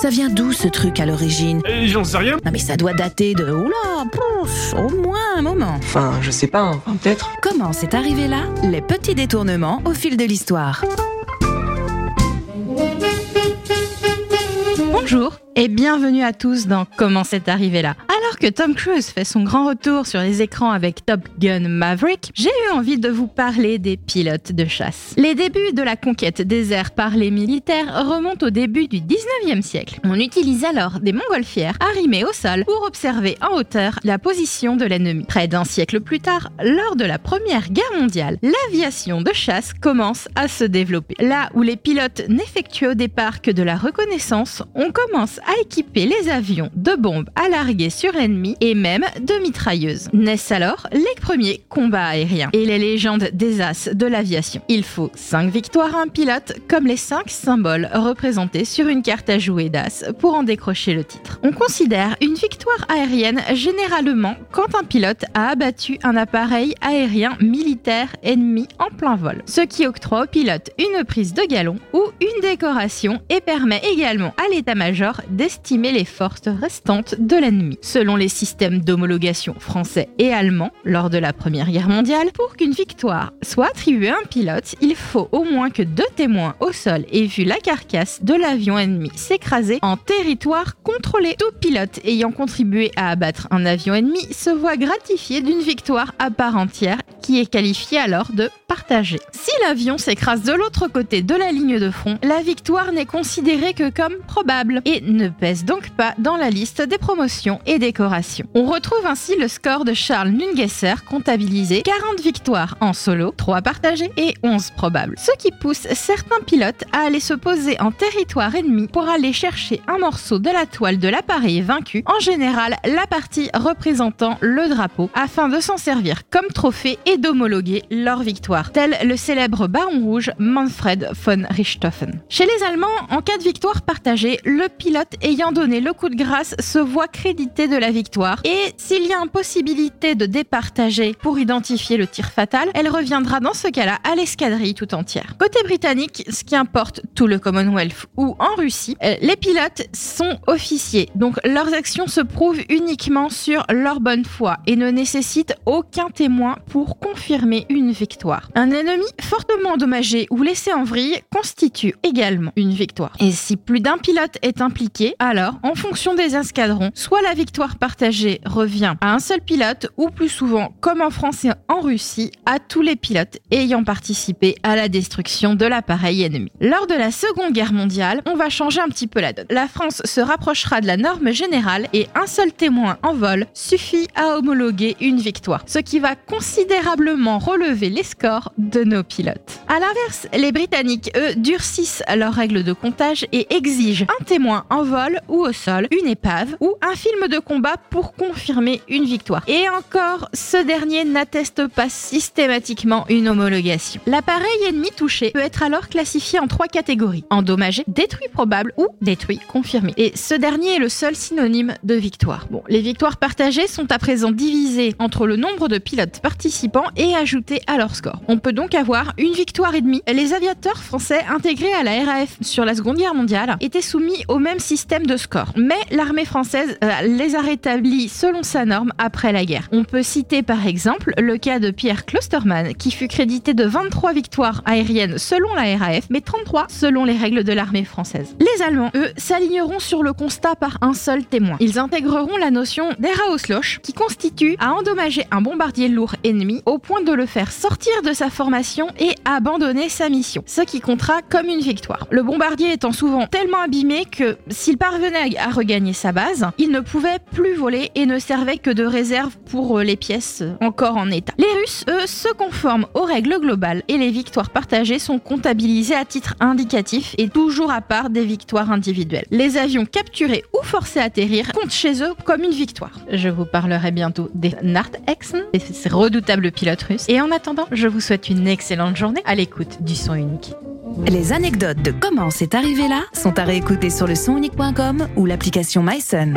Ça vient d'où ce truc à l'origine? Euh, J'en sais rien. Non mais ça doit dater de... Oula, pouf, au moins un moment. Enfin, je sais pas, enfin, peut-être. Comment c'est arrivé là? Les petits détournements au fil de l'histoire. Bonjour et bienvenue à tous dans Comment c'est arrivé là? Alors que Tom Cruise fait son grand retour sur les écrans avec Top Gun Maverick, j'ai eu envie de vous parler des pilotes de chasse. Les débuts de la conquête des airs par les militaires remontent au début du 19e siècle. On utilise alors des montgolfières arrimées au sol pour observer en hauteur la position de l'ennemi. Près d'un siècle plus tard, lors de la Première Guerre mondiale, l'aviation de chasse commence à se développer. Là où les pilotes n'effectuent au départ que de la reconnaissance, on commence à équiper les avions de bombes à larguer sur l'ennemi et même de mitrailleuses. Naissent alors les premiers combats aériens et les légendes des as de l'aviation. Il faut 5 victoires à un pilote comme les 5 symboles représentés sur une carte à jouer d'as pour en décrocher le titre. On considère une victoire aérienne généralement quand un pilote a abattu un appareil aérien militaire ennemi en plein vol, ce qui octroie au pilote une prise de galon ou une décoration et permet également à l'état-major d'estimer les forces restantes de l'ennemi. Les systèmes d'homologation français et allemand lors de la Première Guerre mondiale, pour qu'une victoire soit attribuée à un pilote, il faut au moins que deux témoins au sol aient vu la carcasse de l'avion ennemi s'écraser en territoire contrôlé. Tout pilote ayant contribué à abattre un avion ennemi se voit gratifié d'une victoire à part entière est qualifiée alors de partagée. Si l'avion s'écrase de l'autre côté de la ligne de front, la victoire n'est considérée que comme probable et ne pèse donc pas dans la liste des promotions et décorations. On retrouve ainsi le score de Charles Nungesser comptabilisé 40 victoires en solo, 3 partagées et 11 probables. Ce qui pousse certains pilotes à aller se poser en territoire ennemi pour aller chercher un morceau de la toile de l'appareil vaincu, en général la partie représentant le drapeau, afin de s'en servir comme trophée et d'homologuer leur victoire, tel le célèbre baron rouge Manfred von Richthofen. Chez les Allemands, en cas de victoire partagée, le pilote ayant donné le coup de grâce se voit crédité de la victoire et s'il y a impossibilité de départager pour identifier le tir fatal, elle reviendra dans ce cas-là à l'escadrille tout entière. Côté britannique, ce qui importe tout le Commonwealth ou en Russie, euh, les pilotes sont officiers, donc leurs actions se prouvent uniquement sur leur bonne foi et ne nécessitent aucun témoin pour confirmer une victoire. Un ennemi fortement endommagé ou laissé en vrille constitue également une victoire. Et si plus d'un pilote est impliqué, alors, en fonction des escadrons, soit la victoire partagée revient à un seul pilote, ou plus souvent, comme en France et en Russie, à tous les pilotes ayant participé à la destruction de l'appareil ennemi. Lors de la Seconde Guerre mondiale, on va changer un petit peu la donne. La France se rapprochera de la norme générale et un seul témoin en vol suffit à homologuer une victoire, ce qui va considérablement relever les scores de nos pilotes. À l'inverse, les Britanniques, eux, durcissent leurs règles de comptage et exigent un témoin en vol ou au sol, une épave ou un film de combat pour confirmer une victoire. Et encore, ce dernier n'atteste pas systématiquement une homologation. L'appareil ennemi touché peut être alors classifié en trois catégories endommagé, détruit probable ou détruit confirmé. Et ce dernier est le seul synonyme de victoire. Bon, les victoires partagées sont à présent divisées entre le nombre de pilotes participants et ajoutées à leur score. On peut donc avoir une victoire et demie. Les aviateurs français intégrés à la RAF sur la Seconde Guerre mondiale étaient soumis au même système de score. Mais l'armée française euh, les a rétablis selon sa norme après la guerre. On peut citer par exemple le cas de Pierre Klosterman qui fut crédité de 23 victoires aériennes selon la RAF, mais 33 selon les règles de l'armée française. Les Allemands, eux, s'aligneront sur le constat par un seul témoin. Ils intégreront la notion d'Erausloch qui constitue à endommager un bombardier lourd ennemi au point de le faire sortir de sa formation et abandonner sa mission, ce qui comptera comme une victoire. Le bombardier étant souvent tellement abîmé que s'il parvenait à regagner sa base, il ne pouvait plus voler et ne servait que de réserve pour euh, les pièces euh, encore en état. Les Russes, eux, se conforment aux règles globales et les victoires partagées sont comptabilisées à titre indicatif et toujours à part des victoires individuelles. Les avions capturés ou forcés à atterrir comptent chez eux comme une victoire. Je vous parlerai bientôt des Nardexen et ces redoutables Et en attendant, je vous souhaite une excellente journée à l'écoute du son unique. Les anecdotes de comment c'est arrivé là sont à réécouter sur le sonunique.com ou l'application MySun.